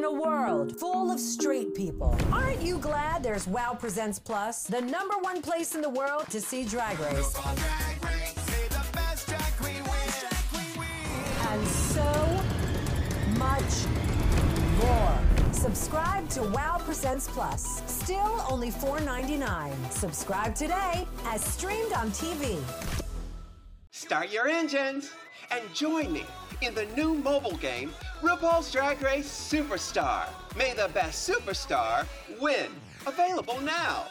In a world full of straight people, aren't you glad there's WOW Presents Plus, the number one place in the world to see Drag Race? And so much more. Subscribe to WOW Presents Plus. Still only $4.99. Subscribe today as streamed on TV. Start your engines and join me in the new mobile game, RuPaul's Drag Race Superstar. May the best superstar win. Available now.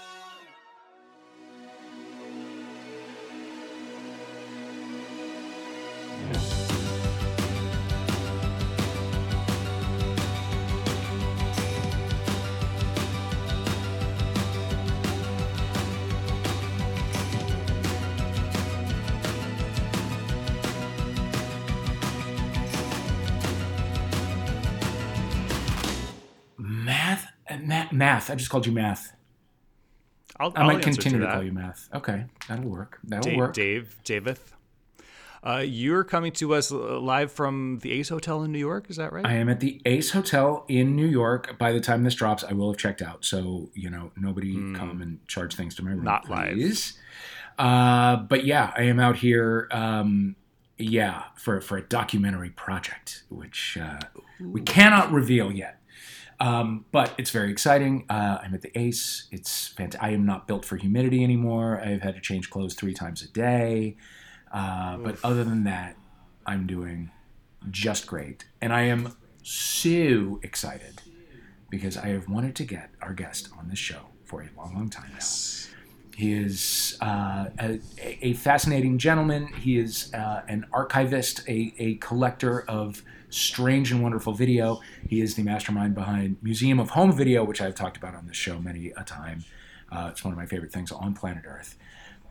Math. I just called you math. I'll, I I'll might continue to, that. call you math. Okay, that'll work. That'll Dave, work. Dave, Davith. Uh, you're coming to us live from the Ace Hotel in New York. Is that right? I am at the Ace Hotel in New York. By the time this drops, I will have checked out. So you know, nobody come and charge things to my room. Not live. Uh, but yeah, I am out here. Um, yeah, for for a documentary project, which uh, we cannot reveal yet. Um, but it's very exciting. Uh, I'm at the Ace. It's fant- I am not built for humidity anymore. I've had to change clothes three times a day. Uh, but other than that, I'm doing just great. And I am so excited because I have wanted to get our guest on this show for a long, long time now. He is uh, a, a fascinating gentleman. He is uh, an archivist, a, a collector of strange and wonderful video. He is the mastermind behind Museum of Home Video, which I've talked about on this show many a time. Uh, it's one of my favorite things on planet Earth.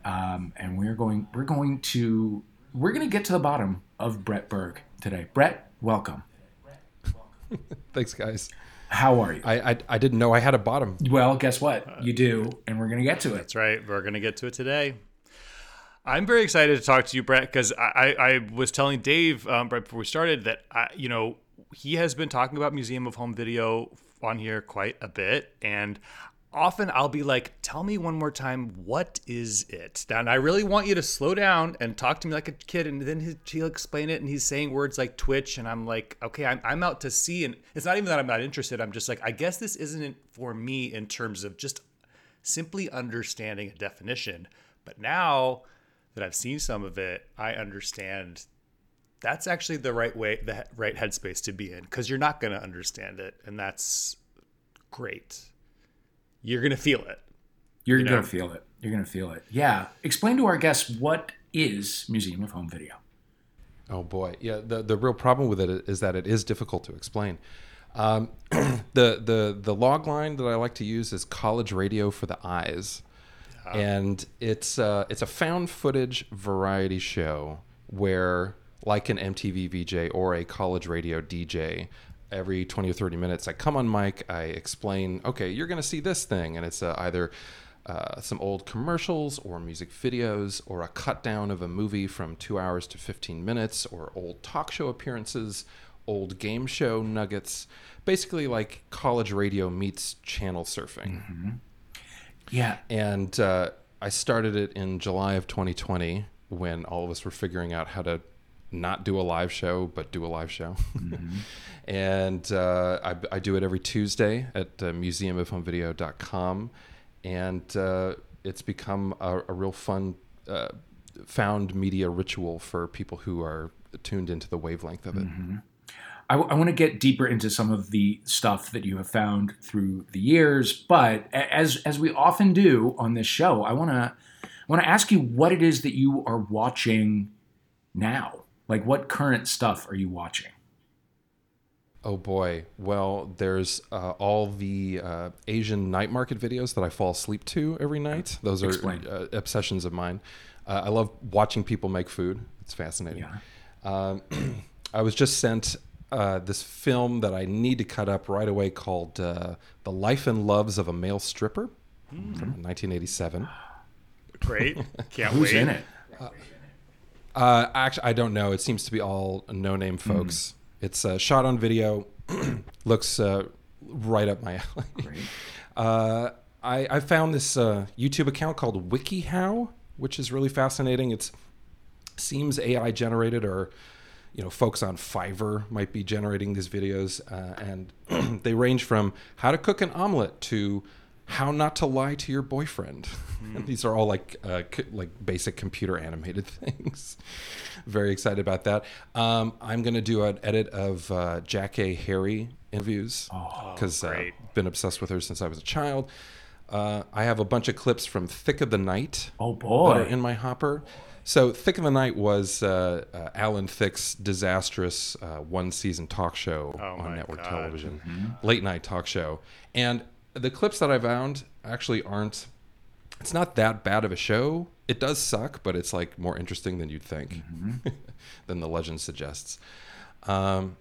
Um, and we're going we're going to we're going to get to the bottom of Bret Berg today. Brett, welcome. Thanks, guys. How are you? I, I I didn't know I had a bottom. well, guess what? You do, and we're going to get to it. That's right. We're going to get to it today. I'm very excited to talk to you, Bret, because I, I, was telling Dave um, right before we started that I, you know he has been talking about Museum of Home Video on here quite a bit, and often I'll be like, "Tell me one more time, what is it?" And I really want you to slow down and talk to me like a kid, and then he- he'll explain it, and he's saying words like Twitch, and I'm like, "Okay, I'm, I'm out to see," and it's not even that I'm not interested. I'm just like, I guess this isn't for me in terms of just simply understanding a definition. But now that I've seen some of it, I understand that's actually the right way, the right headspace to be in, because you're not going to understand it, and that's great. You're going to feel it. You're You know? going to feel it. You're going to feel it. Yeah. Explain to our guests what is Museum of Home Video. Oh boy, yeah. The the real problem with it is that it is difficult to explain. Um, the the the log line that I like to use is college radio for the eyes, and it's uh, it's a found footage variety show where, like an MTV VJ or a college radio DJ, every twenty or thirty minutes I come on mic, I explain, okay, you're going to see this thing, and it's uh, either uh, some old commercials or music videos or a cut down of a movie from two hours to 15 minutes or old talk show appearances, old game show nuggets. Basically, like college radio meets channel surfing. Yeah. And uh, I started it in July of 2020 when all of us were figuring out how to not do a live show, but do a live show. and uh, I, I do it every Tuesday at uh, museumofhomevideo.com. And uh, it's become a, a real fun uh, found media ritual for people who are tuned into the wavelength of it. I, want to get deeper into some of the stuff that you have found through the years, but as as we often do on this show, I want to I want to ask you what it is that you are watching now. Like, what current stuff are you watching? Oh boy. Well, there's uh, all the uh, Asian night market videos that I fall asleep to every night. Those are uh, obsessions of mine. Uh, I love watching people make food. It's fascinating. Um, I was just sent uh, this film that I need to cut up right away called uh, The Life and Loves of a Male Stripper from 1987. Great. Can't Who's wait. in it? Uh, actually, I don't know. It seems to be all no-name folks. It's uh, shot on video, looks uh, right up my alley. Uh, I, I found this uh, YouTube account called WikiHow, which is really fascinating. It seems AI generated, or you know, folks on Fiverr might be generating these videos, uh, and they range from how to cook an omelet to how not to lie to your boyfriend. And these are all like uh, c- like basic computer animated things. Very excited about that. Um, I'm going to do an edit of uh, Jackée Harry interviews because uh, great. been obsessed with her since I was a child. Uh, I have a bunch of clips from Thick of the Night Oh that are boy. in my hopper. So, Thick of the Night was uh, uh, Alan Thicke's disastrous uh, one season talk show Oh on network God. television, late night talk show. And the clips that I found actually aren't, it's not that bad of a show. It does suck, but it's like more interesting than you'd think, than the legend suggests. Um,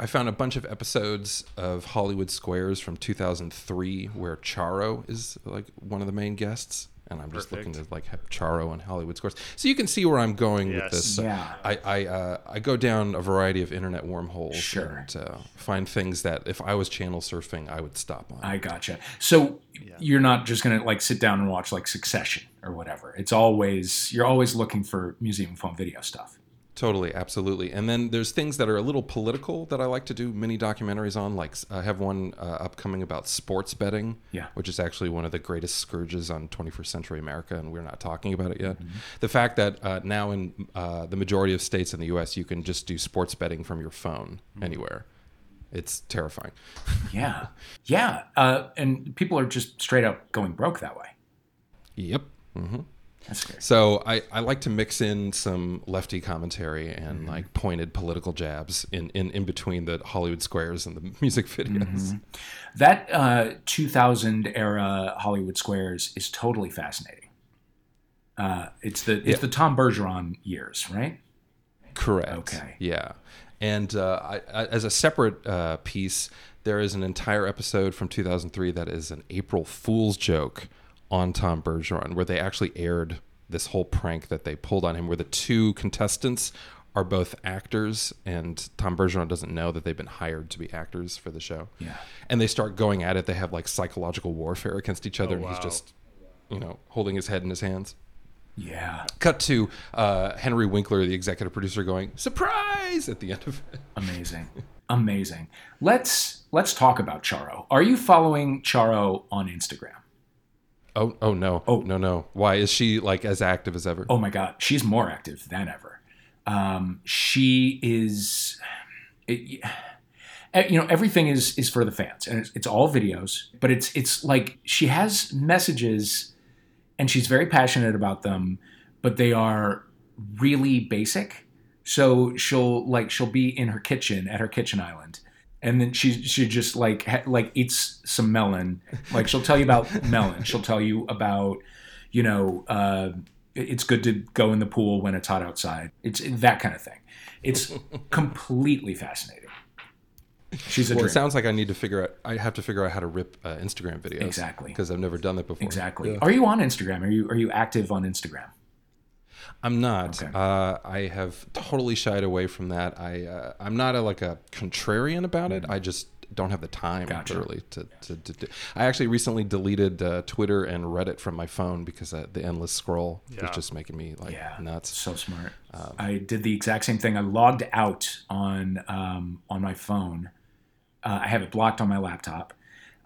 I found a bunch of episodes of Hollywood Squares from 2003 where Charo is like one of the main guests. And I'm just looking Perfect. to like have Charo on Hollywood Squares. So you can see where I'm going Yes. with this. Yeah. I I, uh, I go down a variety of internet wormholes Sure. and uh, find things that if I was channel surfing, I would stop on. I gotcha. So you're not just gonna like sit down and watch like Succession or whatever. It's always you're always looking for Museum of Home Video stuff. Totally, absolutely. And then there's things that are a little political that I like to do mini documentaries on. Like I have one uh, upcoming about sports betting, Yeah. which is actually one of the greatest scourges on 21st century America, and we're not talking about it yet. Mm-hmm. The fact that uh, now in uh, the majority of states in the U.S. you can just do sports betting from your phone Mm-hmm. anywhere. It's terrifying. Yeah, yeah. Uh, and people are just straight up going broke that way. Yep. Scary. So I, I like to mix in some lefty commentary and Mm-hmm. like pointed political jabs in, in, in between the Hollywood squares and the music videos. Mm-hmm. That uh, 2000 era Hollywood Squares is totally fascinating. Uh, it's the it's Yeah. the Tom Bergeron years, right? Correct. Okay. Yeah. And uh, I, I, as a separate uh, piece, there is an entire episode from 2003 that is an April Fool's joke on Tom Bergeron, where they actually aired this whole prank that they pulled on him, where the two contestants are both actors, and Tom Bergeron doesn't know that they've been hired to be actors for the show. Yeah. And they start going at it. They have like psychological warfare against each other, and he's wow. just, you know, holding his head in his hands. Yeah, Cut to uh, Henry Winkler, the executive producer, going surprise at the end of it. amazing, amazing. Let's let's talk about Charo. Are you following Charo on Instagram? Oh, oh no, Oh. no, no. Why is she like as active as ever? Oh my God, she's more active than ever. Um, she is, it, eh, you know, everything is is for the fans, and it's, it's all videos. But it's it's like she has messages, and she's very passionate about them, but they are really basic. So she'll like she'll be in her kitchen at her kitchen island. And then she she just like ha, like eats some melon. Like she'll tell you about melon. She'll tell you about you know, uh, it's good to go in the pool when it's hot outside. It's that kind of thing. It's completely fascinating. She's a well, it sounds like I need to figure out. I have to figure out how to rip uh, Instagram videos Exactly. because I've never done that before. exactly. Yeah. Are you on Instagram? Are you are you active on Instagram? I'm not. Okay. Uh, I have totally shied away from that. I uh, I'm not a, like a contrarian about it. I just don't have the time Mm-hmm. Gotcha. literally to, to, to do. I actually recently deleted uh, Twitter and Reddit from my phone because uh, the endless scroll Yeah. was just making me like Yeah, nuts. So smart. Um, I did the exact same thing. I logged out on um, on my phone. Uh, I have it blocked on my laptop,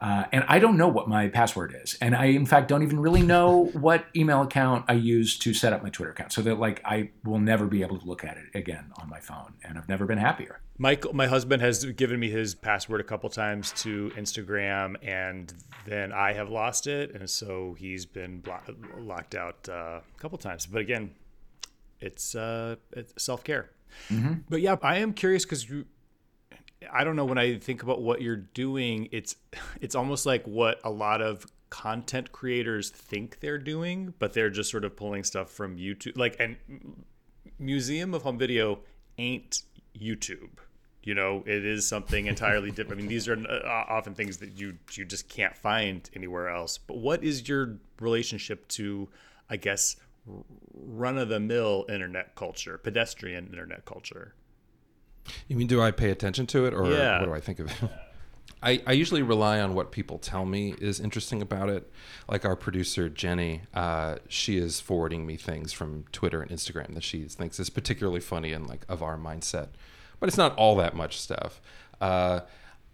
uh, and I don't know what my password is. And I, in fact, don't even really know what email account I use to set up my Twitter account. So that like I will never be able to look at it again on my phone, and I've never been happier. Michael, my husband has given me his password a couple times to Instagram, and then I have lost it, and so he's been blo- locked out uh, a couple times. But again, it's uh, it's self care. But yeah, I am curious because you. I don't know when I think about what you're doing, it's it's almost like what a lot of content creators think they're doing, but they're just sort of pulling stuff from YouTube. Like and Museum of Home Video ain't YouTube. You know, it is something entirely different. I mean, these are uh, often things that you you just can't find anywhere else. But what is your relationship to, I guess, run of the mill internet culture, pedestrian internet culture? You mean do I pay attention to it or Yeah. what do I think of it? I, I usually rely on what people tell me is interesting about it. Like our producer Jenny, uh, she is forwarding me things from Twitter and Instagram that she thinks is particularly funny and like of our mindset. But it's not all that much stuff. Uh,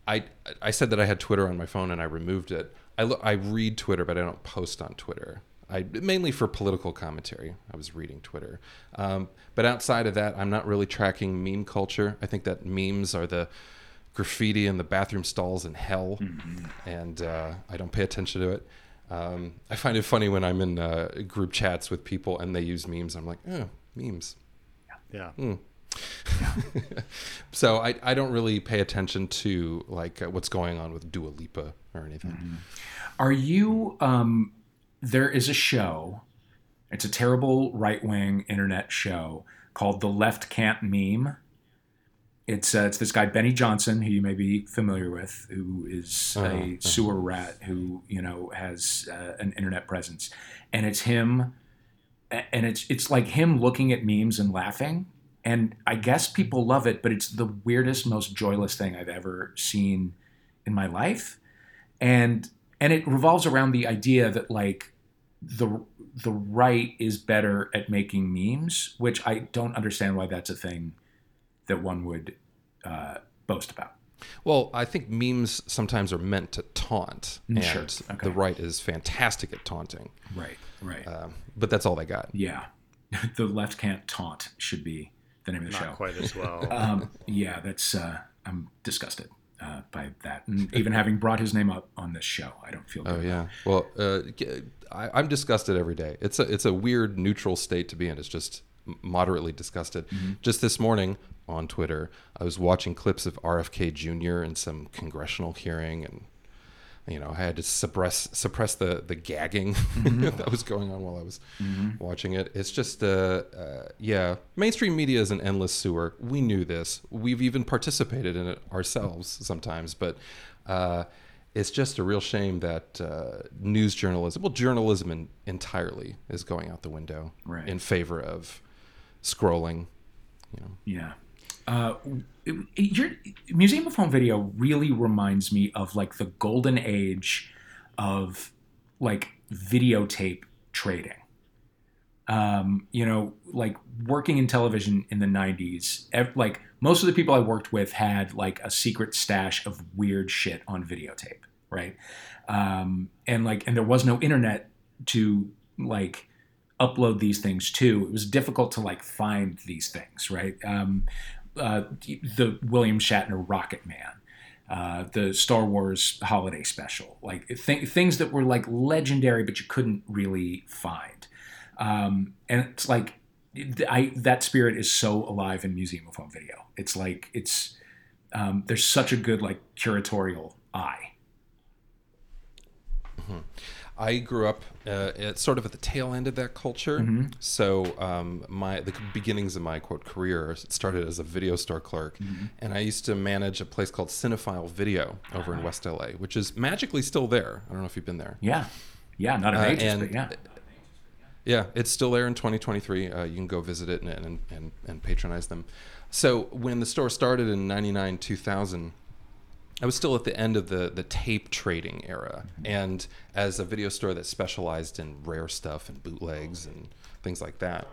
I I said that I had Twitter on my phone and I removed it. I lo- I read Twitter, but I don't post on Twitter. I mainly for political commentary. I was reading Twitter, um, but outside of that, I'm not really tracking meme culture. I think that memes are the graffiti in the bathroom stalls in hell, and uh, I don't pay attention to it. Um, I find it funny when I'm in uh, group chats with people and they use memes. I'm like, oh, memes. Yeah. So I, I don't really pay attention to like uh, what's going on with Dua Lipa or anything. Are you? Um, there is a show. It's a terrible right wing internet show called The Left Can't Meme. It's uh, it's this guy Benny Johnson, who you may be familiar with, who is a sewer rat who you know has uh, an internet presence, and it's him, and it's it's like him looking at memes and laughing, and I guess people love it, but it's the weirdest, most joyless thing I've ever seen in my life, and and it revolves around the idea that like the the right is better at making memes, which I don't understand why that's a thing that one would uh, boast about. Well, I think memes sometimes are meant to taunt, and Mm, Sure, okay. the right is fantastic at taunting. Right, right. Um, but that's all they got. yeah, the left can't taunt should be the name of the Not show. quite as well. Um, yeah, that's uh, I'm disgusted uh, by that, and even having brought his name up on this show, I don't feel. Good Oh good. yeah. Well, uh, I, I'm disgusted every day. It's a it's a weird neutral state to be in. It's just moderately disgusted. Just this morning on Twitter, I was watching clips of RFK Jr. in some congressional hearing, and you know I had to suppress suppress the the gagging that was going on while I was watching it. It's just uh, uh, yeah, mainstream media is an endless sewer. We knew this. We've even participated in it ourselves sometimes, but. Uh, it's just a real shame that uh, news journalism, well, journalism in, entirely, is going out the window Right. in favor of scrolling. You know, Yeah. Uh, your Museum of Home Video really reminds me of like the golden age of like videotape trading. Um, you know, like working in television in the 90s, ev- like most of the people I worked with had like a secret stash of weird shit on videotape, right? Um, and like, and there was no internet to like upload these things to. It was difficult to like find these things, right? Um, uh, the William Shatner Rocket Man, uh, the Star Wars Holiday Special, like th- things that were like legendary, but you couldn't really find. Um, and it's like I that spirit is so alive in Museum of Home Video. It's like it's um, there's such a good like curatorial eye. I grew up uh, at sort of at the tail end of that culture. So um, my the beginnings of my quote career started as a video store clerk, and I used to manage a place called Cinefile Video over in West LA, which is magically still there. I don't know if you've been there. Yeah, yeah, not in Uh, ages, and- yeah. Yeah, it's still there in 2023. Uh, you can go visit it and, and, and, and patronize them. So when the store started in 99, 2000, I was still at the end of the, the tape trading era. And as a video store that specialized in rare stuff and bootlegs and things like that,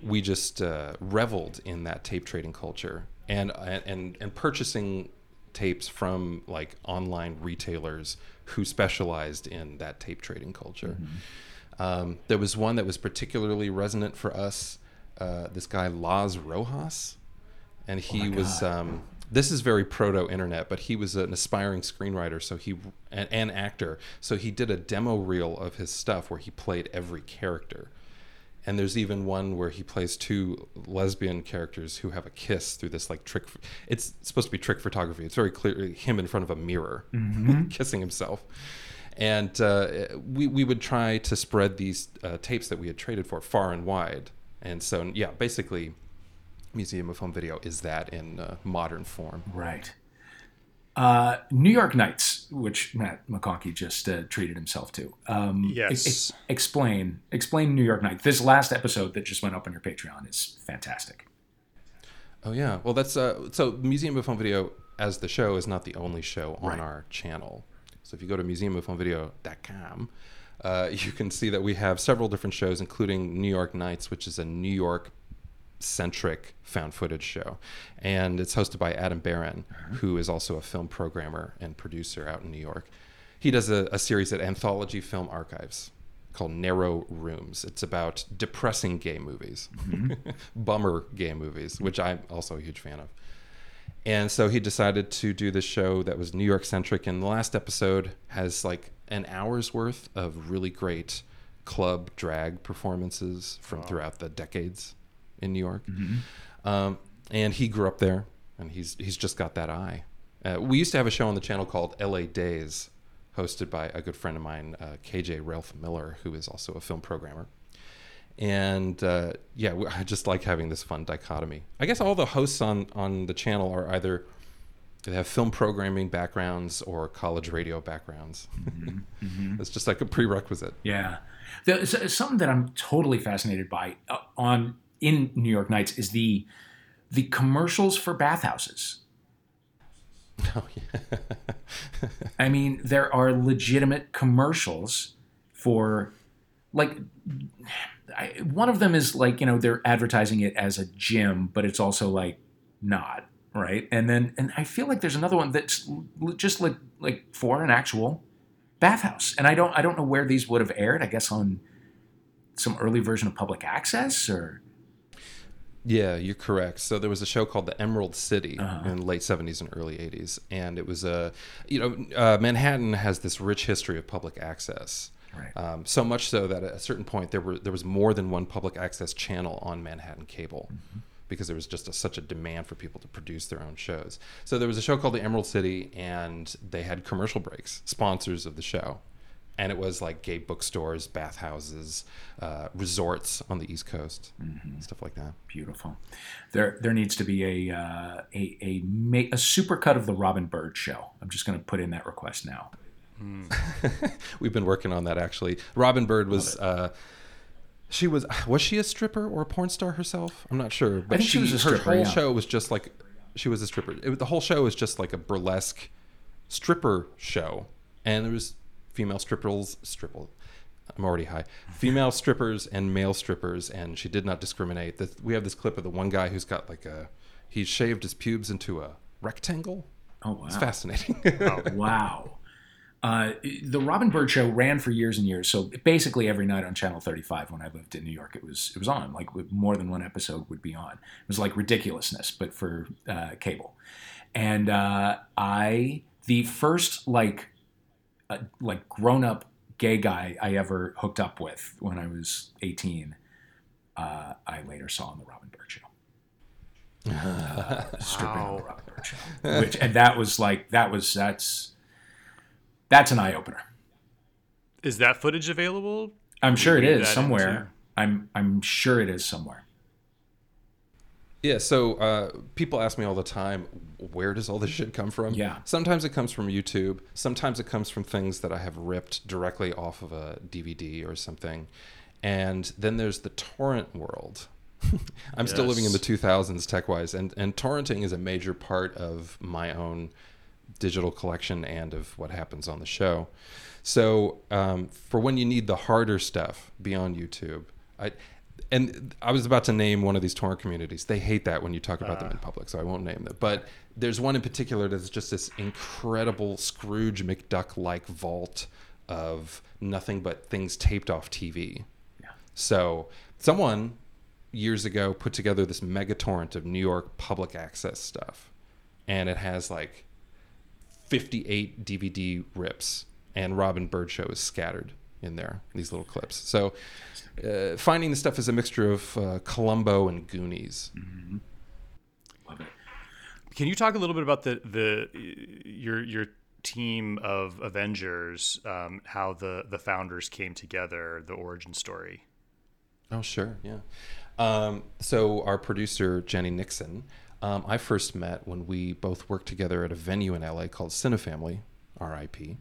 we just uh, reveled in that tape trading culture and, and, and purchasing tapes from like online retailers who specialized in that tape trading culture. Um, there was one that was particularly resonant for us. Uh, this guy Laz Rojas, and he was. Um, this is very proto internet, but he was an aspiring screenwriter, so he and, and actor. So he did a demo reel of his stuff where he played every character. And there's even one where he plays two lesbian characters who have a kiss through this like trick. It's supposed to be trick photography. It's very clear him in front of a mirror kissing himself and uh, we we would try to spread these uh, tapes that we had traded for far and wide. And so, yeah, basically, Museum of Home Video is that in uh, modern form. Right. Uh, New York Nights, which Matt McConkey just uh, treated himself to. Um, Yes. ex- ex- explain, explain New York Nights. This last episode that just went up on your Patreon is fantastic. Oh yeah, well that's uh, so Museum of Home Video as the show is not the only show on Right. our channel. So if you go to museumofhomevideo.com, uh, you can see that we have several different shows, including New York Nights, which is a New York centric found footage show. And it's hosted by Adam Baran, uh-huh. who is also a film programmer and producer out in New York. He does a, a series at Anthology Film Archives called Narrow Rooms. It's about depressing gay movies, mm-hmm. bummer gay movies, which I'm also a huge fan of. And so he decided to do this show that was New York centric. And the last episode has like an hour's worth of really great club drag performances from throughout the decades in New York. Um, and he grew up there, and he's he's just got that eye. Uh, we used to have a show on the channel called L.A. Days, hosted by a good friend of mine, uh, KJ Relth-Miller, who is also a film programmer. And uh, yeah, I just like having this fun dichotomy. I guess all the hosts on on the channel are either they have film programming backgrounds or college radio backgrounds. it's just like a prerequisite. Yeah, the, s- something that I'm totally fascinated by uh, on in New York Nights is the the commercials for bathhouses. Oh yeah. I mean, there are legitimate commercials for like I, one of them is like you know they're advertising it as a gym, but it's also like not right. And then and I feel like there's another one that's l- just like like for an actual bathhouse. And I don't I don't know where these would have aired. I guess on some early version of public access or Yeah, you're correct. So there was a show called The Emerald City in the late 70s and early 80s, and it was a, you know, uh, Manhattan has this rich history of public access. Right. Um, so much so that at a certain point there were there was more than one public access channel on Manhattan cable. Because there was just a, such a demand for people to produce their own shows. So there was a show called The Emerald City, and they had commercial breaks, sponsors of the show and it was like gay bookstores, bathhouses, uh, resorts on the East Coast, stuff like that. beautiful. There there needs to be a uh, a a ma- a supercut of the Robin Byrd show. I'm just going to put in that request now. We've been working on that actually. Robin Byrd was. Uh, she was was she a stripper or a porn star herself? I'm not sure, but think she was a her whole yeah. show was just like she was a stripper. It, the whole show was just like a burlesque stripper show, and there was female strippers, stripple. I'm already high. Female strippers and male strippers, and she did not discriminate. The, we have this clip of the one guy who's got like a he shaved his pubes into a rectangle. Oh wow! It's fascinating. wow. Uh, the Robin Byrd show ran for years and years. So basically, every night on Channel 35 when I lived in New York, it was it was on. Like more than one episode would be on. It was like ridiculousness, but for uh, cable. And uh, I, the first like uh, like grown up gay guy I ever hooked up with when I was 18, uh, I later saw on the Robin Byrd show. Uh, stripping on the Robin Byrd show, which and that was like that was that's that's an eye opener. Is that footage available? I'm sure it read is that somewhere. into- I'm I'm sure it is somewhere. Yeah, so uh, people ask me all the time, where does all this shit come from? Yeah. Sometimes it comes from YouTube. Sometimes it comes from things that I have ripped directly off of a DVD or something. And then there's the torrent world. I'm still living in the 2000s tech wise, and, and torrenting is a major part of my own digital collection and of what happens on the show. So um, for when you need the harder stuff beyond YouTube, I and I was about to name one of these torrent communities. They hate that when you talk about them in uh. public, so I won't name them. But there's one in particular that's just this incredible Scrooge McDuck-like vault of nothing but things taped off TV. Yeah. So someone years ago put together this mega torrent of New York public access stuff, and it has like 58 DVD rips, and Robin Byrd Show is scattered in there. These little clips. So uh, finding the stuff is a mixture of uh, Columbo and Goonies. Love it. Can you talk a little bit about the the your your team of Avengers, um, how the the founders came together, the origin story? Oh, sure, yeah. Um, so our producer Jenny Nixon, um, I first met when we both worked together at a venue in LA called Cinefamily, R.I.P.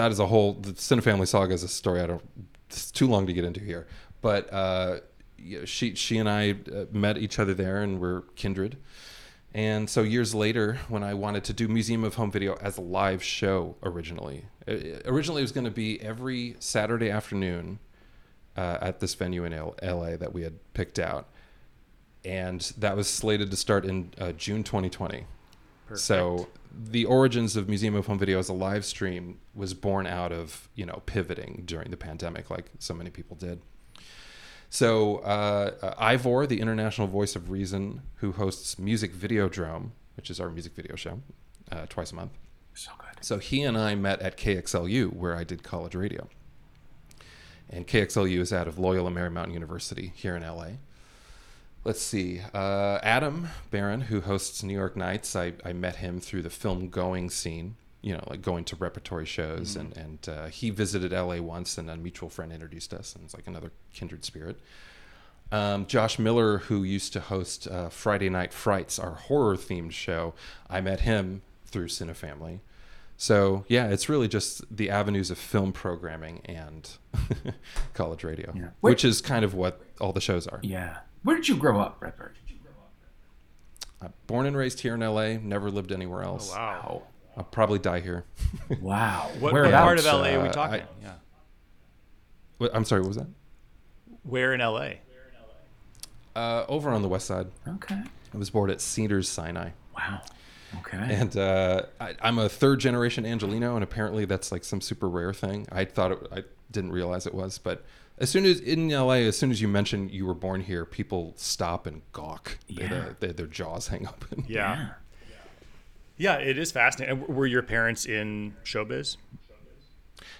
That is a whole the Cinefamily saga is a story I don't. It's too long to get into here, but uh, she she and I uh, met each other there and we're kindred. And so years later, when I wanted to do Museum of Home Video as a live show originally, uh, originally it was going to be every Saturday afternoon uh, at this venue in LA that we had picked out. And that was slated to start in uh, June 2020. So the origins of Museum of Home Video as a live stream was born out of, you know, pivoting during the pandemic, like so many people did. So uh, uh, Ivor, the international voice of reason, who hosts Music Videodrome, which is our music video show, uh, twice a month. So good. So he and I met at KXLU, where I did college radio. And KXLU is out of Loyola Marymount University here in LA. Let's see. Uh, Adam Baran, who hosts New York Nights, I, I met him through the film going scene, you know, like going to repertory shows. And, and uh, he visited LA once, and a mutual friend introduced us, and it's like another kindred spirit. Um, Josh Miller, who used to host uh, Friday Night Frights, our horror themed show, I met him through Cinefamily. So yeah, it's really just the avenues of film programming and college radio, Yeah. which is kind of what all the shows are. Yeah. Where did you grow up, Redbird? Uh, born and raised here in LA, never lived anywhere else. Wow. I'll probably die here. Wow. What, what part of LA are we uh, talking? I- yeah. What- I'm sorry, what was that? Where in LA? Uh, over on the west side. Okay. I was born at Cedars Sinai. Wow. Okay. And uh, I, I'm a third generation Angelino, and apparently that's like some super rare thing. I thought it, I didn't realize it was, but as soon as in LA, as soon as you mention you were born here, people stop and gawk. They- Yeah. they- their jaws hang open. Yeah. Yeah, it is fascinating. Were your parents in showbiz?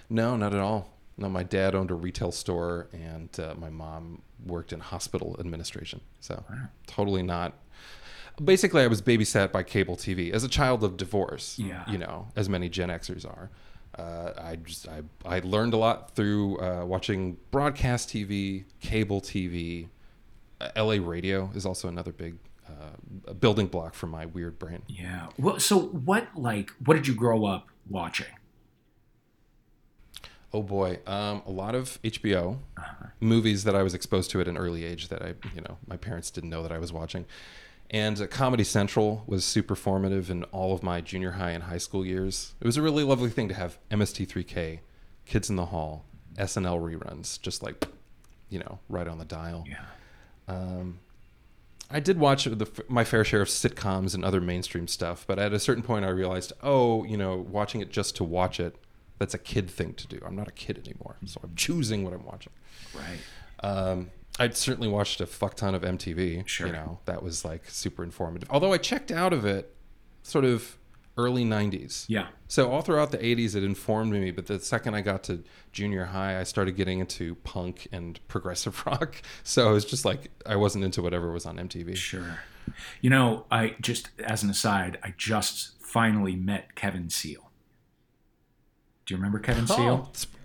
No, not at all. No, my dad owned a retail store, and uh, my mom worked in hospital administration. So totally not. Basically, I was babysat by cable TV as a child of divorce. Yeah. you know, as many Gen Xers are. Uh, I just I, I learned a lot through uh, watching broadcast TV, cable TV. Uh, LA radio is also another big uh, building block for my weird brain. yeah. Well, so what like what did you grow up watching? Oh boy, um, a lot of HBO movies that I was exposed to at an early age that I, you know, my parents didn't know that I was watching. And uh, Comedy Central was super formative in all of my junior high and high school years. It was a really lovely thing to have MST3K, Kids in the Hall, SNL reruns, just like, you know, right on the dial. Yeah. I did watch the, my fair share of sitcoms and other mainstream stuff, but at a certain point, I realized, oh, you know, watching it just to watch it, that's a kid thing to do. I'm not a kid anymore, so I'm choosing what I'm watching. Right. Um, I'd certainly watched a fuck ton of MTV. Sure. You know, that was like super informative. Although I checked out of it sort of early 90s. Yeah. So all throughout the 80s, it informed me. But the second I got to junior high, I started getting into punk and progressive rock. So it was just like I wasn't into whatever was on MTV. Sure. You know, I just as an aside, I just finally met Kevin Seal. Do you remember Kevin Seal? Oh, sp-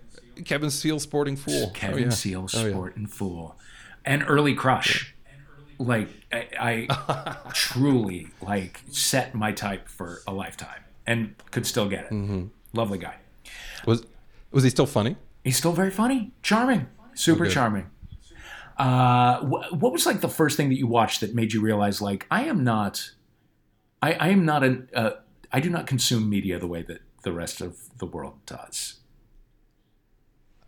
Kevin Seal, Sporting Fool. Kevin Oh, yeah. Seal, Oh, yeah. Fool, and Early Crush. Like I, I truly like set my type for a lifetime, and could still get it. Mm-hmm. Lovely guy. Was was he still funny? He's still very funny, charming, super Okay. charming. Uh, wh- what was like the first thing that you watched that made you realize like I am not, I, I am not an, uh, I do not consume media the way that the rest of the world does.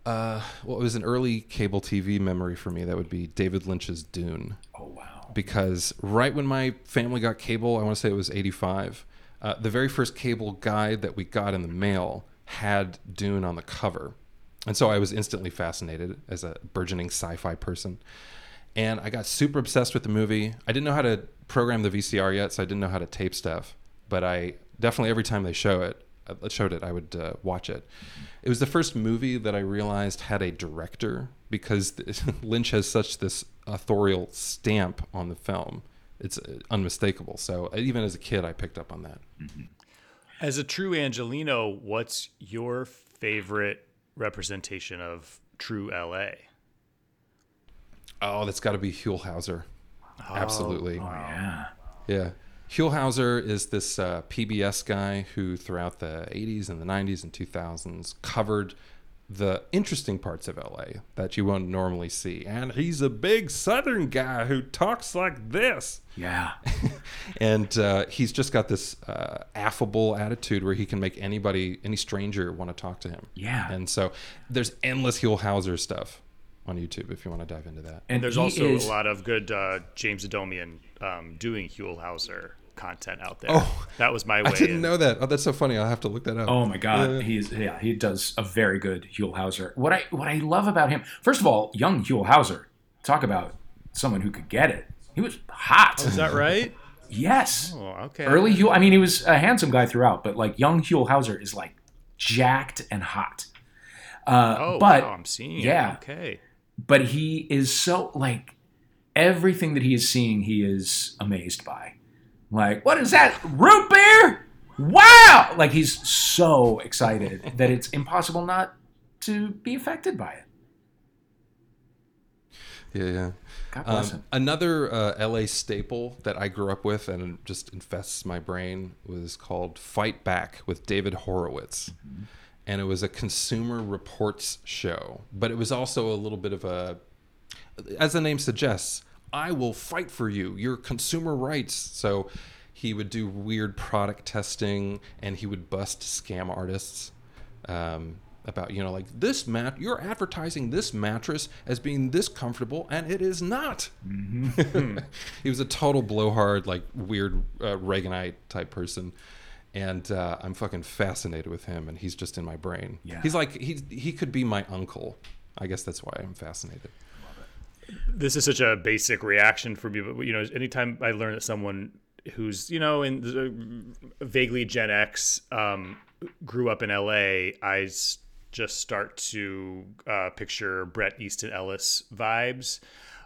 Uh, well, it was an early cable TV memory for me. That would be David Lynch's Dune. Oh wow. because right when my family got cable, I want to say it was 85, uh, the very first cable guide that we got in the mail had Dune on the cover. And so I was instantly fascinated as a burgeoning sci fi person. And I got super obsessed with the movie. I didn't know how to program the VCR yet, so I didn't know how to tape stuff. But I definitely, every time they show it, showed it, I would uh, watch it. It was the first movie that I realized had a director because Lynch has such this authorial stamp on the film. It's uh, unmistakable. So uh, even as a kid, I picked up on that. As a true Angelino, what's your favorite representation of true LA? Oh, that's got to be Huell Howser. Absolutely. Oh yeah. Yeah. Huell Howser is this uh, PBS guy who, throughout the 80s and the 90s and 2000s, covered the interesting parts of LA that you won't normally see. And he's a big Southern guy who talks like this. Yeah. and uh, he's just got this uh, affable attitude where he can make anybody, any stranger, want to talk to him. Yeah. And so there's endless Huell Howser stuff on YouTube if you want to dive into that. And There's also is- a lot of good uh, James Adomian um, doing Huell Howser content out there. Oh, that was my way. I didn't in. know that. Oh, that's so funny. I'll have to look that up. Oh my god, Yeah. he's yeah, he does a very good Huell Howser. What I what I love about him, first of all, young Huell Howser. Talk about someone who could get it. He was hot. Is that right? yes. Oh, okay. Early Huell. I mean, he was a handsome guy throughout, but like young Huell Howser is like jacked and hot. Uh, Oh, but wow, I'm seeing. yeah. It. Okay. but he is so like everything that he is seeing, he is amazed by. Like, what is that? Root beer? Wow! Like he's so excited that it's impossible not to be affected by it. Yeah, yeah. God bless Um, him. another uh, LA staple that I grew up with and just infests my brain was called Fight Back with David Horowitz. And it was a consumer reports show, but it was also a little bit of a, as the name suggests, I will fight for you, your consumer rights. So he would do weird product testing and he would bust scam artists um, about, you know, like this mat, you're advertising this mattress as being this comfortable and it is not. he was a total blowhard, like weird uh, Reaganite type person. And uh, I'm fucking fascinated with him, and he's just in my brain. Yeah. He's like he he could be my uncle. I guess that's why I'm fascinated. This is such a basic reaction for me, but you know, anytime I learn that someone who's you know in vaguely Gen X um, grew up in LA, I just start to uh, picture Bret Easton Ellis vibes.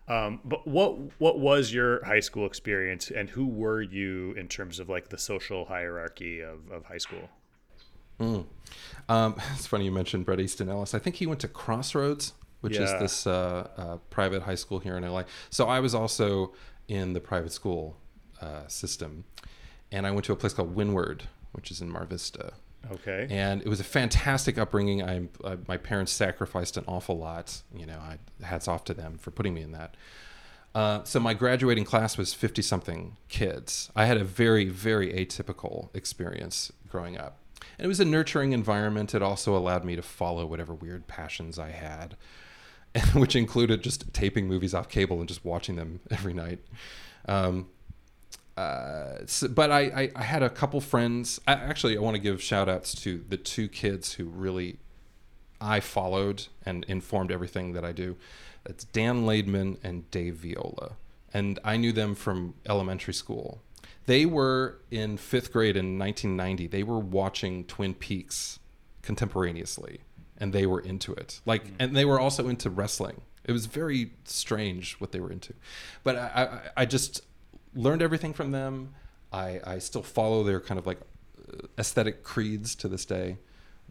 Um, but what what was your high school experience, and who were you in terms of like the social hierarchy of, of high school? Um, it's funny you mentioned Bret Easton Ellis. I think he went to Crossroads, which is this uh, uh, private high school here in LA. So I was also in the private school uh, system, and I went to a place called Windward, which is in Mar Vista. Okay. And it was a fantastic upbringing. I, I my parents sacrificed an awful lot. You know, I, hats off to them for putting me in that. Uh, so my graduating class was 50 something kids. I had a very, very atypical experience growing up. And it was a nurturing environment. It also allowed me to follow whatever weird passions I had, which included just taping movies off cable and just watching them every night. Um, uh, so, but I, I, I had a couple friends. I, actually, I want to give shout outs to the two kids who really I followed and informed everything that I do. That's Dan Laidman and Dave Viola. And I knew them from elementary school. They were in fifth grade in 1990. They were watching Twin Peaks contemporaneously, and they were into it. Like, and they were also into wrestling. It was very strange what they were into, but I, I, I just learned everything from them. I, I still follow their kind of like uh, aesthetic creeds to this day.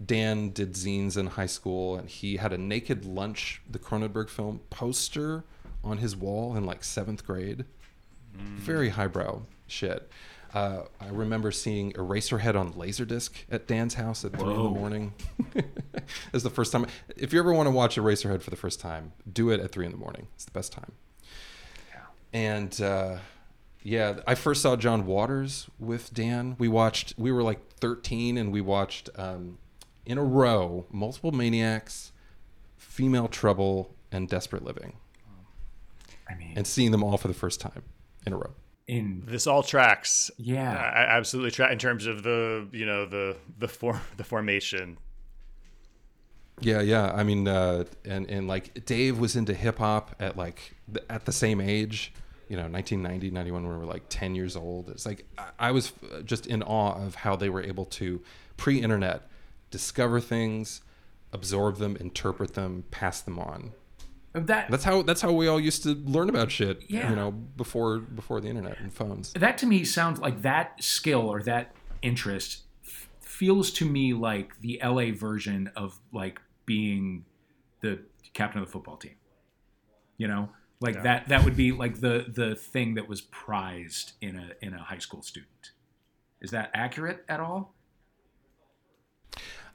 Dan did zines in high school, and he had a Naked Lunch, the Cronenberg film, poster on his wall in like seventh grade. Very highbrow shit. Uh, I remember seeing Eraserhead on Laserdisc at Dan's house at three in the morning. was the first time. If you ever want to watch Eraserhead for the first time, do it at three in the morning. It's the best time. Yeah. And uh, yeah, I first saw John Waters with Dan. We watched. We were like 13, and we watched um, in a row Multiple Maniacs, Female Trouble, and Desperate Living, I mean, and seeing them all for the first time in a row. In This all tracks. Yeah. I I absolutely track in terms of the you know the the form the formation. Yeah, yeah. I mean, uh, and and like Dave was into hip hop at like th- at the same age, you know, 1990, 91, when we were like 10 years old. It's like I, I was uh, just in awe of how they were able to pre-internet discover things, absorb them, interpret them, pass them on. That That's how that's how we all used to learn about shit. Yeah. You know, before before the internet and phones. that to me sounds like that skill or that interest f- feels to me like the LA version of like being the captain of the football team. You know, like that that would be like the the thing that was prized in a in a high school student. Is that accurate at all?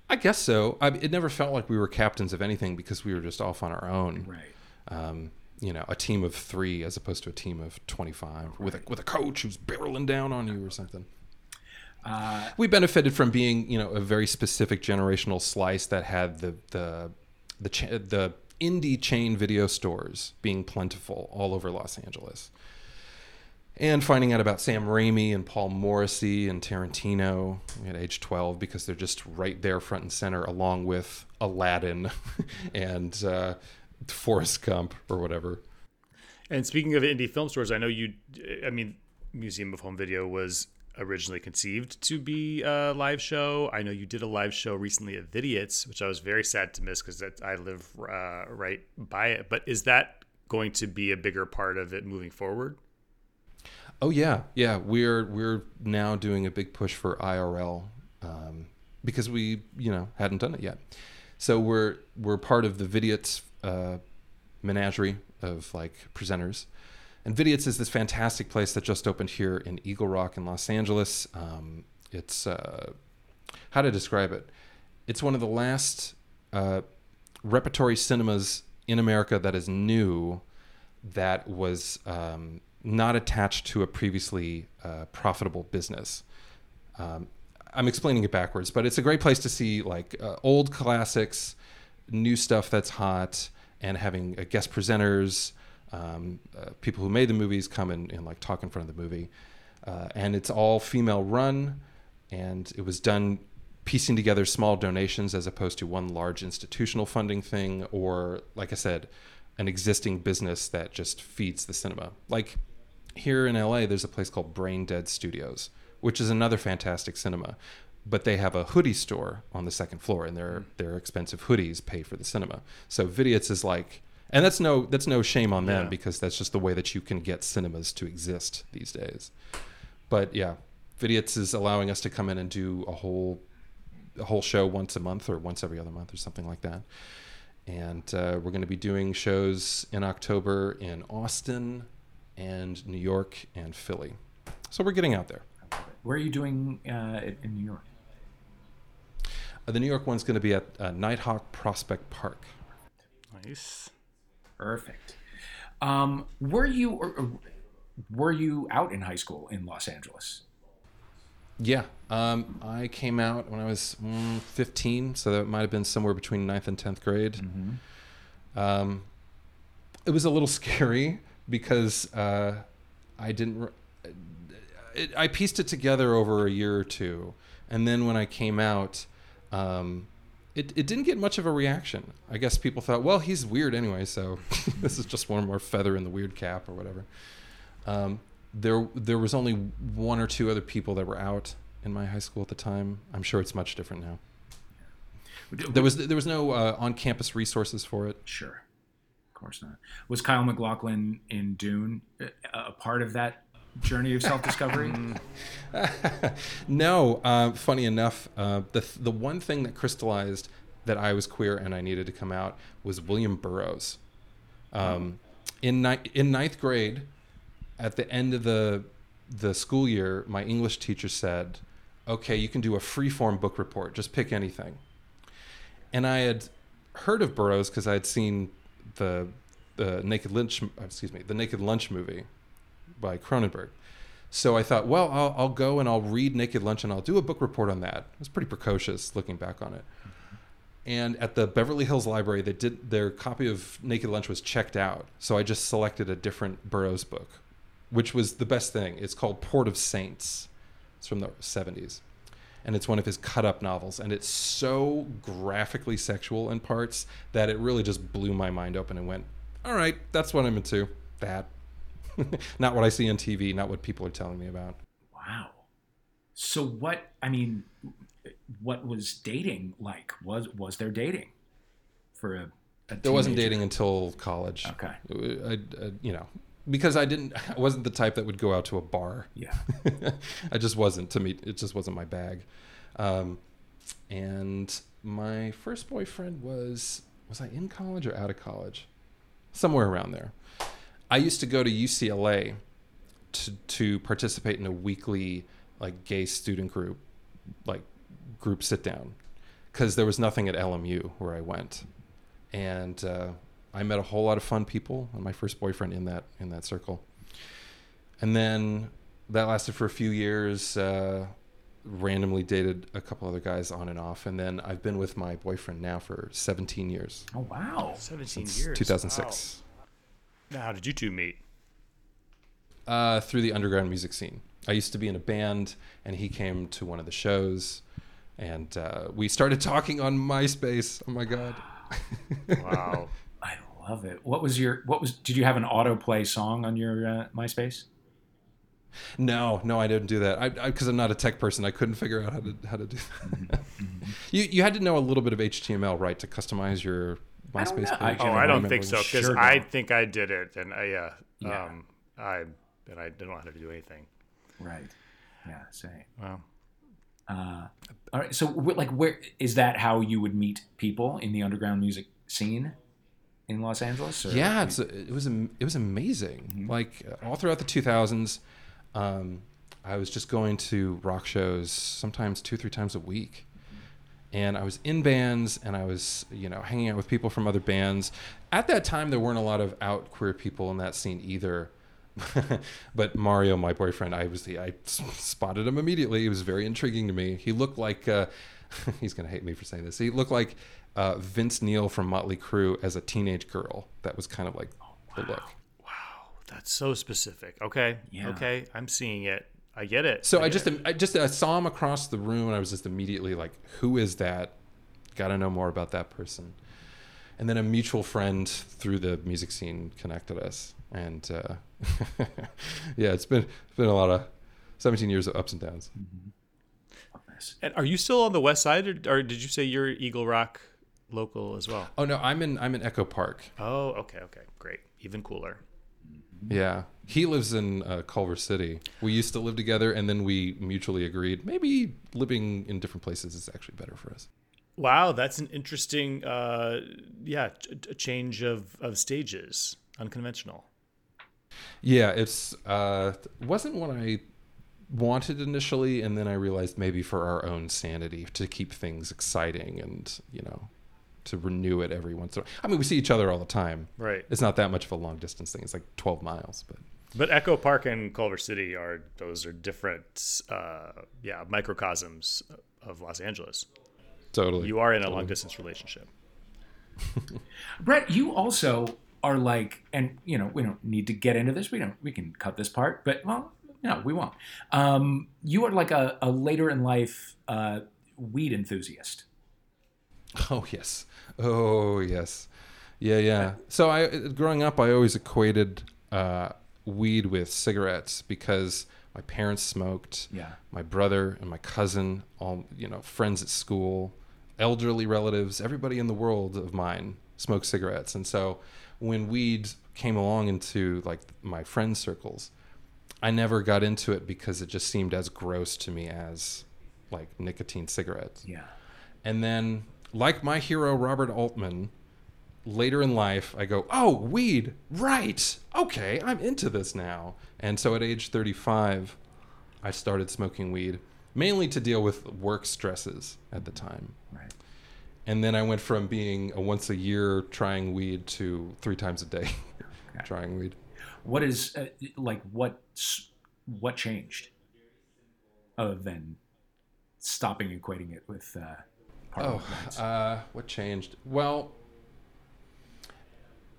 I guess so. I, it never felt like we were captains of anything because we were just off on our own. Right. Um, you know, a team of three as opposed to a team of twenty-five with a with a coach who's barreling down on you or something. Uh, we benefited from being, you know, a very specific generational slice that had the the the cha- the indie chain video stores being plentiful all over Los Angeles. And finding out about Sam Raimi and Paul Morrissey and Tarantino at age 12 because they're just right there front and center along with Aladdin and uh, Forrest Gump or whatever. And speaking of indie film stores, I know you. I mean, Museum of Home Video was originally conceived to be a live show. I know you did a live show recently at Vidiots, which I was very sad to miss because I live uh, right by it. But is that going to be a bigger part of it moving forward? Oh yeah, yeah. We're we're now doing a big push for IRL um, because we you know hadn't done it yet. So we're we're part of the Vidiots uh, menagerie of like presenters, and Vidiots is this fantastic place that just opened here in Eagle Rock in Los Angeles. Um, it's uh, how to describe it. It's one of the last uh, repertory cinemas in America that is new that was um, not attached to a previously uh, profitable business. Um, I'm explaining it backwards, but it's a great place to see like uh, old classics, new stuff that's hot, and having uh, guest presenters, um, uh, people who made the movies come and, and like talk in front of the movie. Uh, and it's all female run, and it was done piecing together small donations as opposed to one large institutional funding thing, or like I said, an existing business that just feeds the cinema. Like here in LA, there's a place called Brain Dead Studios, which is another fantastic cinema. But they have a hoodie store on the second floor, and their their expensive hoodies pay for the cinema. So Vidiots is like, and that's no that's no shame on them Yeah. because that's just the way that you can get cinemas to exist these days. But yeah, Vidiots is allowing us to come in and do a whole a whole show once a month or once every other month or something like that. And uh, we're going to be doing shows in October in Austin and New York and Philly. So we're getting out there. where are you doing uh, in New York? Uh, the New York one's going to be at uh, Nitehawk Prospect Park. Nice. Perfect. Um, were you or, or were you out in high school in Los Angeles? Yeah, um, I came out when I was mm, 15, so that might have been somewhere between 9th and 10th grade. Um, it was a little scary because uh, I didn't. It, I pieced it together over a year or two, and then when I came out, um, it, it didn't get much of a reaction. I guess people thought, well, he's weird anyway, so this is just one more feather in the weird cap or whatever. Um, there, there was only one or two other people that were out in my high school at the time. I'm sure it's much different now. There was there was no uh, on-campus resources for it. Sure, course not. Was Kyle MacLachlan in Dune a, part of that journey of self-discovery? no, uh, funny enough, uh, the the one thing that crystallized that I was queer and I needed to come out was William Burroughs. Um, in ni- in ninth grade, at the end of the the school year, my English teacher said, "Okay, you can do a free form book report. Just pick anything." And I had heard of Burroughs because I had seen the the Naked Lunch, excuse me, the Naked Lunch movie by Cronenberg. So I thought, well, I'll, I'll go and I'll read Naked Lunch and I'll do a book report on that. It was pretty precocious looking back on it. And at the Beverly Hills Library, they did their copy of Naked Lunch was checked out. So I just selected a different Burroughs book, which was the best thing. It's called Port of Saints. It's from the 70s. And it's one of his cut up novels. And it's so graphically sexual in parts that it really just blew my mind open and went, all right, that's what I'm into. That. not what I see on TV, not what people are telling me about. wow. So what? I mean, what was dating like? Was was there dating for a? a There wasn't dating until college. Okay. I, I, you know, because I didn't, I wasn't the type that would go out to a bar. Yeah. I just wasn't. To me, it just wasn't my bag. Um, and my first boyfriend was was I in college or out of college? Somewhere around there. I used to go to UCLA to to participate in a weekly like gay student group, like group sit down, because there was nothing at LMU where I went, and uh, I met a whole lot of fun people and my first boyfriend in that in that circle, and then that lasted for a few years. Uh, randomly dated a couple other guys on and off, and then I've been with my boyfriend now for 17 years. Oh wow. 17 Since years. 2006. Wow. Now, how did you two meet? uh, through the underground music scene. I used to be in a band, and he came to one of the shows, and uh, we started talking on MySpace. Oh my god! Wow. I love it. What was your what was did you have an autoplay song on your uh, MySpace? No, no, I didn't do that. I because I'm not a tech person, I couldn't figure out how to how to do that. you you had to know a little bit of HTML, right, to customize your I don't MySpace know. page. I oh, I don't think so because sure I think I did it, and I yeah, Yeah. um, I and I didn't know how to do anything. Right. Yeah. Same. Wow. Uh, all right. So, like, where is that? How you would meet people in the underground music scene in Los Angeles? or- Yeah, it's it was it was amazing. Like uh, all throughout the 2000s, um, I was just going to rock shows sometimes two three times a week, and I was in bands and I was you know hanging out with people from other bands. At that time, there weren't a lot of out queer people in that scene either. but Mario, my boyfriend, I was I s- spotted him immediately. He was very intriguing to me. He looked like uh, he's gonna hate me for saying this. He looked like uh, Vince Neil from Motley Crue as a teenage girl. That was kind of like the look. Wow, that's so specific. Okay. Yeah. Okay. I'm seeing it. I get it. So I get just it. I just I saw him across the room and I was just immediately like, who is that? Got to know more about that person. And then a mutual friend through the music scene connected us, and uh, yeah, it's been it's been a lot of 17 years of ups and downs. And are you still on the west side, or, or did you say you're Eagle Rock local as well? Oh no, I'm in I'm in Echo Park. Oh, okay, okay, great, even cooler. Yeah, he lives in uh, Culver City. We used to live together, and then we mutually agreed maybe living in different places is actually better for us. Wow, that's an interesting, uh, yeah, a change of of stages, unconventional. Yeah, it's uh, wasn't what I wanted initially, and then I realized maybe for our own sanity to keep things exciting and you know to renew it every once in a while. I mean, we see each other all the time. Right. It's not that much of a long distance thing. It's like 12 miles, but But Echo Park and Culver City are those are different, uh, yeah, microcosms of Los Angeles. totally. You are in a long distance relationship. Bret, you also are like, and you know, we don't need to get into this. We don't. We can cut this part, but well, no, we won't. Um, you are like a, a later in life uh, weed enthusiast. Oh yes. Oh yes. Yeah, yeah. So I growing up I always equated uh, weed with cigarettes because my parents smoked. Yeah. My brother and my cousin, all you know, friends at school, elderly relatives, everybody in the world of mine smoked cigarettes. And so when weed came along into like my friend circles, I never got into it because it just seemed as gross to me as like nicotine cigarettes. Yeah. And then, like my hero Robert Altman, later in life, I go, "Oh, weed, right? Okay, I'm into this now." And so, at age 35, I started smoking weed, mainly to deal with work stresses at the time. Right. And then I went from being a once a year trying weed to three times a day trying weed. What is uh, like what what changed other than stopping equating it with uh, Oh, uh, what changed? Well,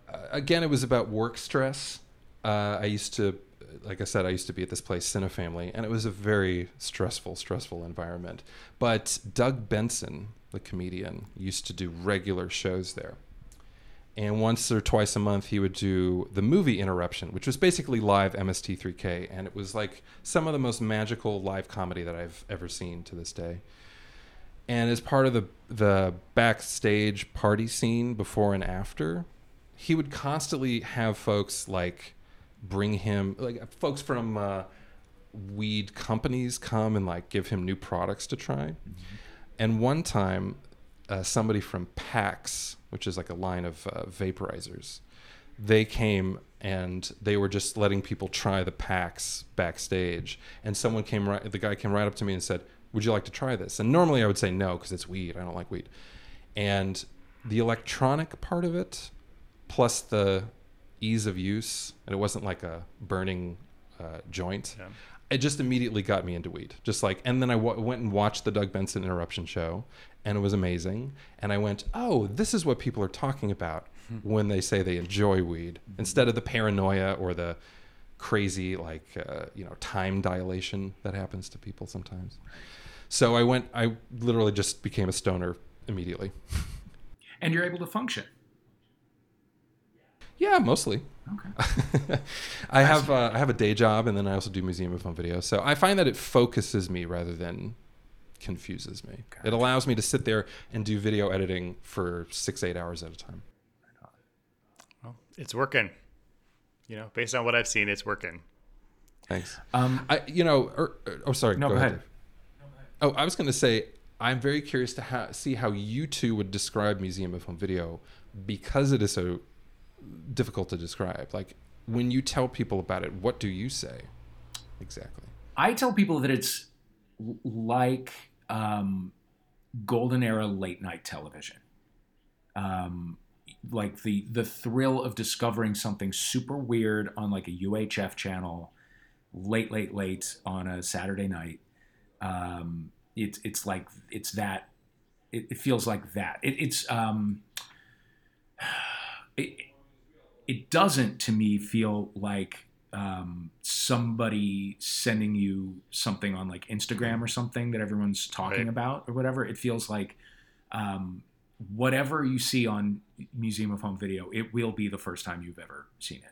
uh, again, it was about work stress. Uh, I used to, like I said, I used to be at this place, Cinefamily, and it was a very stressful, stressful environment. But Doug Benson, the comedian, used to do regular shows there. And once or twice a month, he would do the movie interruption, which was basically live MST3K. And it was like some of the most magical live comedy that I've ever seen to this day and as part of the the backstage party scene before and after he would constantly have folks like bring him like folks from uh, weed companies come and like give him new products to try. And one time uh, somebody from Pax which is like a line of uh, vaporizers they came and they were just letting people try the Pax backstage and someone came right the guy came right up to me and said would you like to try this? And normally I would say no because it's weed. I don't like weed. And the electronic part of it, plus the ease of use, and it wasn't like a burning uh, joint. Yeah. It just immediately got me into weed. Just like, and then I w- went and watched the Doug Benson interruption show, and it was amazing. And I went, oh, this is what people are talking about when they say they enjoy weed, instead of the paranoia or the crazy like uh, you know time dilation that happens to people sometimes. So I went. I literally just became a stoner immediately. And you're able to function. Yeah, mostly. Okay. I have uh, I have a day job, and then I also do museum of home video. So I find that it focuses me rather than confuses me. It allows me to sit there and do video editing for six eight hours at a time. Well, it's working. You know, based on what I've seen, it's working. Thanks. Um, I you know er, er- oh sorry no, go ahead. Dave. Oh, I was going to say I'm very curious to ha- see how you two would describe museum of home video because it is so difficult to describe. Like when you tell people about it, what do you say exactly? I tell people that it's like um, golden era late night television. Um, like the the thrill of discovering something super weird on like a UHF channel, late late late on a Saturday night. Um, it's it's like it's that. It, it feels like that. It, it's um, it, it doesn't to me feel like um, somebody sending you something on like Instagram or something that everyone's talking Right. about or whatever. It feels like um, whatever you see on Museum of Home Video, it will be the first time you've ever seen it.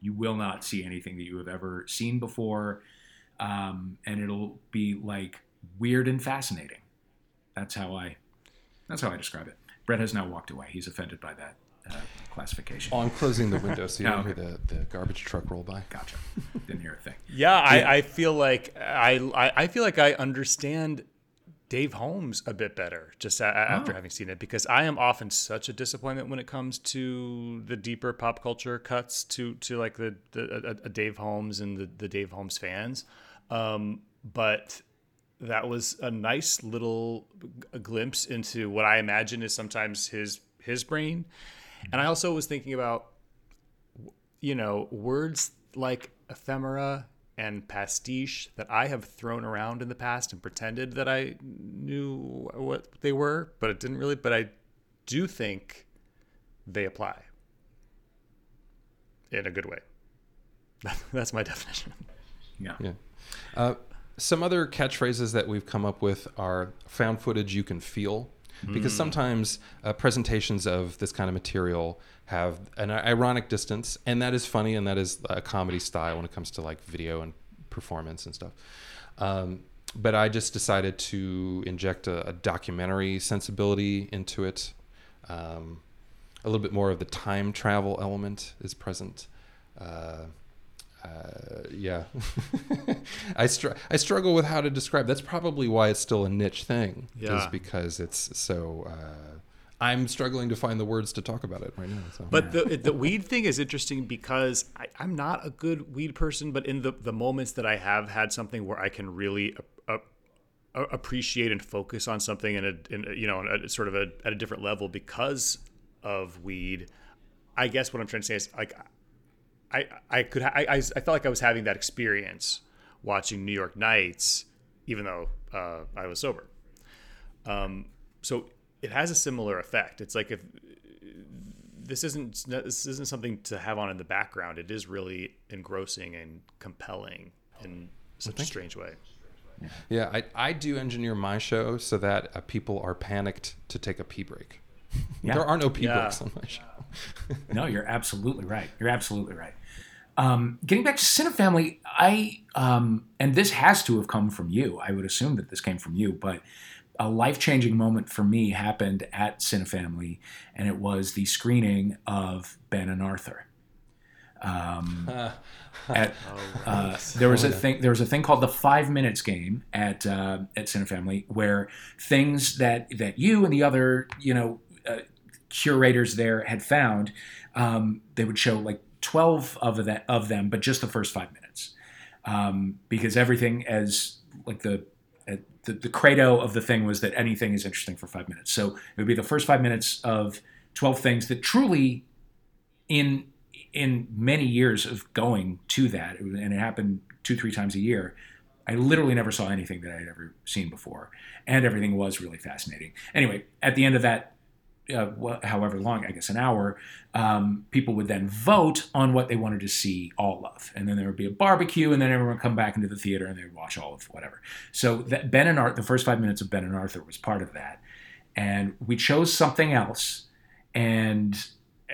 You will not see anything that you have ever seen before, um, and it'll be like weird and fascinating. That's how I. That's how I describe it. Bret has now walked away. He's offended by that uh, classification. Oh, I'm closing the window so you Oh, don't okay. hear the, the garbage truck roll by. Gotcha. Didn't hear a thing. Yeah, I, I feel like I, I I feel like I understand Dave Holmes a bit better just a, after Oh. having seen it because I am often such a disappointment when it comes to the deeper pop culture cuts to to like the, the a, a Dave Holmes and the, the Dave Holmes fans, um, but that was a nice little glimpse into what I imagine is sometimes his his brain, and I also was thinking about you know, words like ephemera and pastiche that I have thrown around in the past and pretended that I knew what they were, but it didn't really. But I do think they apply in a good way. That's my definition. Yeah. Yeah. Uh, some other catchphrases that we've come up with are found footage you can feel. Because sometimes uh, presentations of this kind of material have an ironic distance, and that is funny, and that is a comedy style when it comes to like video and performance and stuff. Um, but I just decided to inject a, a documentary sensibility into it. Um, a little bit more of the time travel element is present. Uh, uh, yeah, I str- I struggle with how to describe. That's probably why it's still a niche thing. Yeah. Is because it's so. Uh, I'm struggling to find the words to talk about it right now. So. But the the weed thing is interesting because I, I'm not a good weed person, but in the the moments that I have had something where I can really uh, uh, appreciate and focus on something in a, in a you know a, sort of a, at a different level because of weed. I guess what I'm trying to say is like I I could ha- I, I I felt like I was having that experience watching New York Nights, even though uh, I was sober. Um, so it has a similar effect. It's like if this isn't this isn't something to have on in the background. It is really engrossing and compelling in such a strange way. yeah, I I do engineer my show so that uh, people are panicked to take a pee break. Yeah. There are no pee Yeah. breaks on my show. No, you're absolutely right. You're absolutely right. Um, getting back to Cinefamily, I um, and this has to have come from you. I would assume that this came from you, but a life changing moment for me happened at Cinefamily, and it was the screening of Ben and Arthur. Um, at, uh, there was a thing. There was a thing called the Five Minutes Game at uh, at Cinefamily, where things that that you and the other you know uh, curators there had found, um, they would show like twelve of that of them, but just the first five minutes, um, because everything as like the Uh, the, the credo of the thing was that anything is interesting for five minutes. So it would be the first five minutes of 12 things that truly, in in many years of going to that, and it happened two, three times a year, I literally never saw anything that I had ever seen before. And everything was really fascinating. Anyway, at the end of that, uh, however long, I guess an hour, um, people would then vote on what they wanted to see all of. And then there would be a barbecue, and then everyone would come back into the theater and they'd watch all of whatever. So that Ben and Arthur, the first five minutes of Ben and Arthur was part of that. And we chose something else. And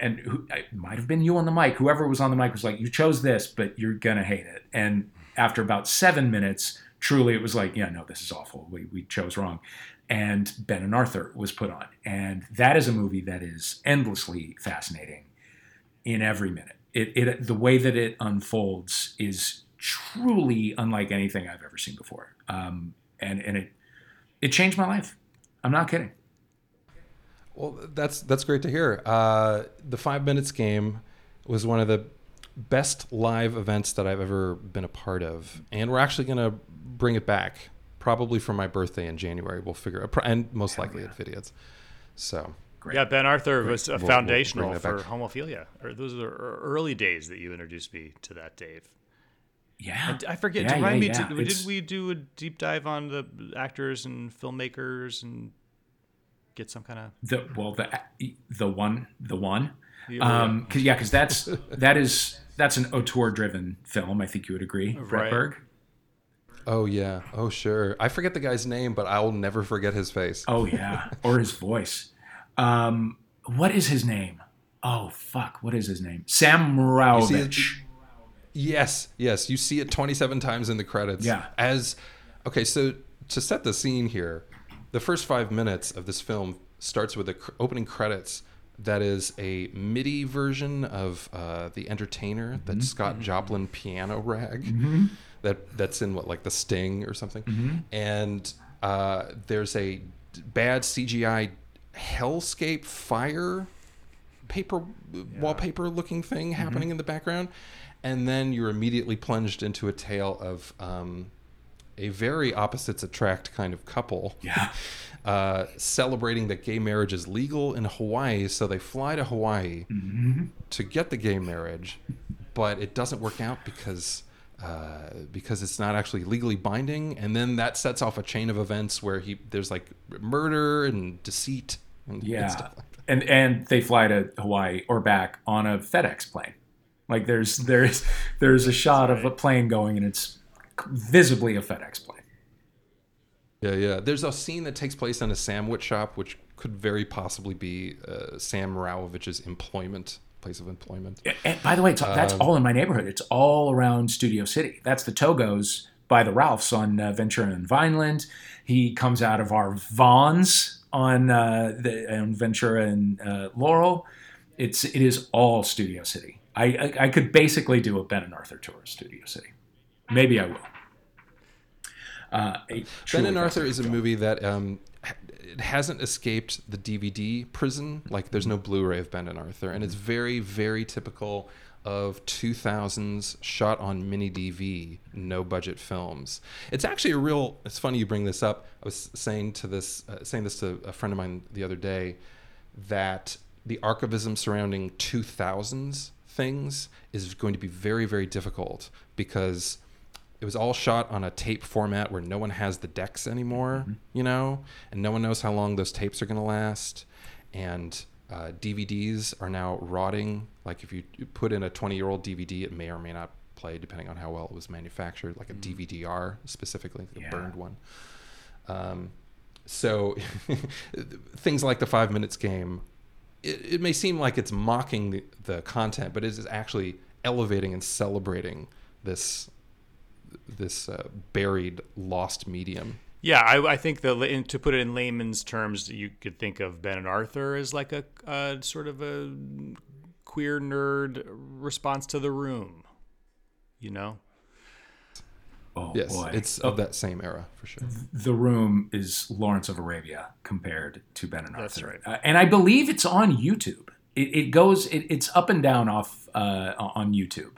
and who, it might have been you on the mic. Whoever was on the mic was like, "You chose this, but you're gonna hate it." And after about seven minutes, truly, it was like, "Yeah, no, this is awful. We we chose wrong." And Ben and Arthur was put on, and that is a movie that is endlessly fascinating in every minute. It, it the way that it unfolds is truly unlike anything I've ever seen before. Um, and and it it changed my life. I'm not kidding. Well, that's that's great to hear. Uh, the five minutes game was one of the best live events that I've ever been a part of, and we're actually going to bring it back probably for my birthday in January. We'll figure out, and most likely yeah. at Vidiots. So. Great. Yeah, Ben Arthur Great. was we'll, foundational we'll for homophilia. Or those are early days that you introduced me to that, Dave. Yeah, and I forget. Yeah, remind yeah, me, yeah. did we do a deep dive on the actors and filmmakers and get some kind of the well the the one the one um cause, yeah because that's that is that's an auteur driven film i think you would agree right. Berg. Oh yeah. Oh sure. I forget the guy's name but i'll never forget his face. Oh yeah. Or his voice. Um what is his name? Oh fuck. What is his name? Sam Mraovich. yes yes. You see it 27 times in the credits. Yeah. As okay so to set the scene here the first five minutes of this film starts with the opening credits that is a MIDI version of uh, the Entertainer, that mm-hmm. Scott Joplin piano rag, mm-hmm. that that's in what like the Sting or something, mm-hmm. and uh, there's a bad CGI hellscape fire paper yeah. wallpaper looking thing mm-hmm. happening in the background, and then you're immediately plunged into a tale of um, a very opposites attract kind of couple. Yeah. Uh, celebrating that gay marriage is legal in Hawaii, so they fly to Hawaii mm-hmm. to get the gay marriage, but it doesn't work out because uh, because it's not actually legally binding, and then that sets off a chain of events where he there's like murder and deceit and, yeah, and, like and and they fly to Hawaii or back on a FedEx plane. Like there's there's there's a shot of a plane going and it's visibly a FedEx plane. Yeah, yeah. There's a scene that takes place in a sandwich shop, which could very possibly be uh, Sam Mraovich's employment place of employment. And by the way, that's um, all in my neighborhood. It's all around Studio City. That's the Togos by the Ralphs on uh, Ventura and Vineland. He comes out of our Vons on uh, the on Ventura and uh, Laurel. It's it is all Studio City. I, I, I could basically do a Ben and Arthur tour of Studio City. Maybe I will. Uh, ben and Arthur is a movie that um, it hasn't escaped the DVD prison. Like there's no Blu-ray of Ben and Arthur, and it's very, very typical of 2000s shot on mini DV, no budget films. It's actually a real. It's funny you bring this up. I was saying to this, uh, saying this to a friend of mine the other day, that the archivism surrounding 2000s things is going to be very, very difficult because it was all shot on a tape format where no one has the decks anymore, mm-hmm. you know, and no one knows how long those tapes are going to last. And uh, DVDs are now rotting. Like if you put in a 20 year old DVD, it may or may not play depending on how well it was manufactured, like a mm-hmm. DVD-R specifically, the yeah. burned one. Um, so things like the five minutes game, it, it may seem like it's mocking the, the content, but it is actually elevating and celebrating this this uh, buried, lost medium. Yeah, I, I think the to put it in layman's terms, you could think of Ben and Arthur as like a, a sort of a queer nerd response to The Room. You know. Oh yes, boy. it's of that same era for sure. The Room is Lawrence of Arabia compared to Ben and Arthur. That's right. Uh, and I believe it's on YouTube. It, it goes, it, it's up and down off uh, on YouTube.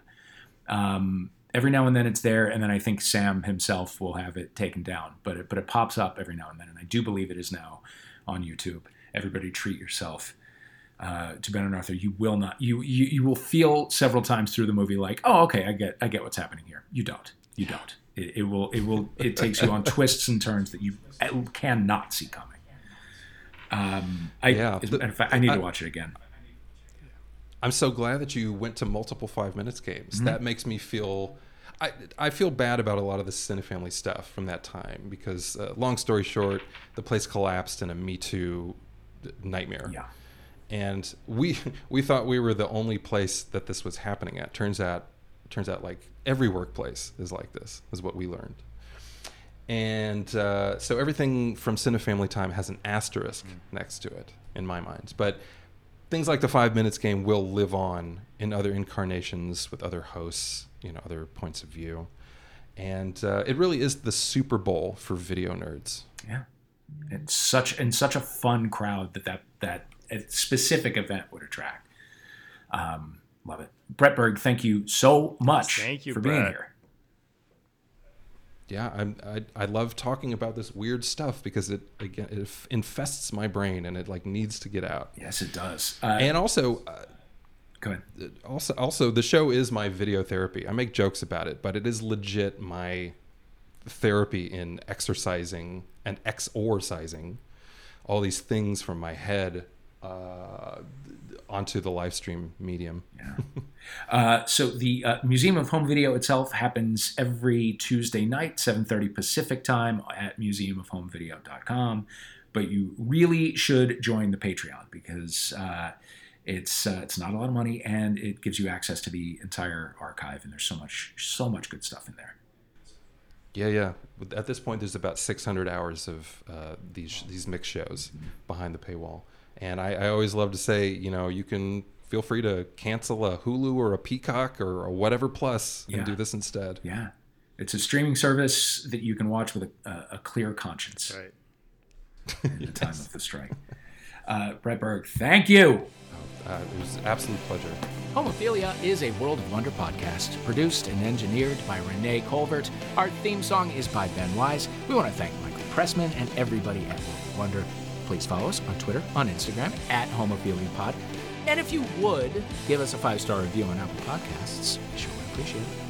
Um, every now and then it's there, and then I think Sam himself will have it taken down. But it, but it pops up every now and then, and I do believe it is now on YouTube. Everybody, treat yourself. Uh, to Ben and Arthur, you will not. You, you you will feel several times through the movie like, oh, okay, I get I get what's happening here. You don't. You don't. It, it will it will it takes you on twists and turns that you cannot see coming. Um, I, Yeah, as the- matter fact, I need to watch it again. I'm so glad that you went to multiple five minutes games. Mm-hmm. That makes me feel. I, I feel bad about a lot of the Cinefamily stuff from that time because, uh, long story short, the place collapsed in a Me Too nightmare. Yeah. and we we thought we were the only place that this was happening at. Turns out, turns out like every workplace is like this. Is what we learned. And uh, so everything from Cinefamily Time has an asterisk next to it in my mind. But things like the five minutes game will live on in other incarnations with other hosts, you know, other points of view. And uh, it really is the Super Bowl for video nerds. Yeah, it's such and such a fun crowd that that that specific event would attract. Um, love it, Bret Berg. Thank you so much. Thank you, for being here. Yeah, I'm, I I love talking about this weird stuff because it again it infests my brain and it like needs to get out. Yes, it does. Uh, And also, uh, go ahead. also also the show is my video therapy. I make jokes about it, but it is legit my therapy in exercising and exorcising all these things from my head uh, onto the live stream medium. Uh, so the uh, Museum of Home Video itself happens every Tuesday night, 7:30 Pacific time at museumofhomevideo.com. But you really should join the Patreon because uh, it's uh, it's not a lot of money and it gives you access to the entire archive and there's so much so much good stuff in there. Yeah, yeah. At this point, there's about 600 hours of uh, these these mix shows behind the paywall, and I, I always love to say, you know, you can feel free to cancel a Hulu or a Peacock or a whatever plus Yeah. and do this instead. Yeah, it's a streaming service that you can watch with a, a, a clear conscience Right. In the time of the strike. Uh, Bret Berg, thank you. Uh, it was an absolute pleasure. Homophilia is a World of Wonder podcast, produced and engineered by Renee Colbert. Our theme song is by Ben Wise. We want to thank Michael Pressman and everybody at World of Wonder. Please follow us on Twitter, on Instagram, at HomophiliaPod. And if you would, give us a five star review on Apple Podcasts. We sure would appreciate it.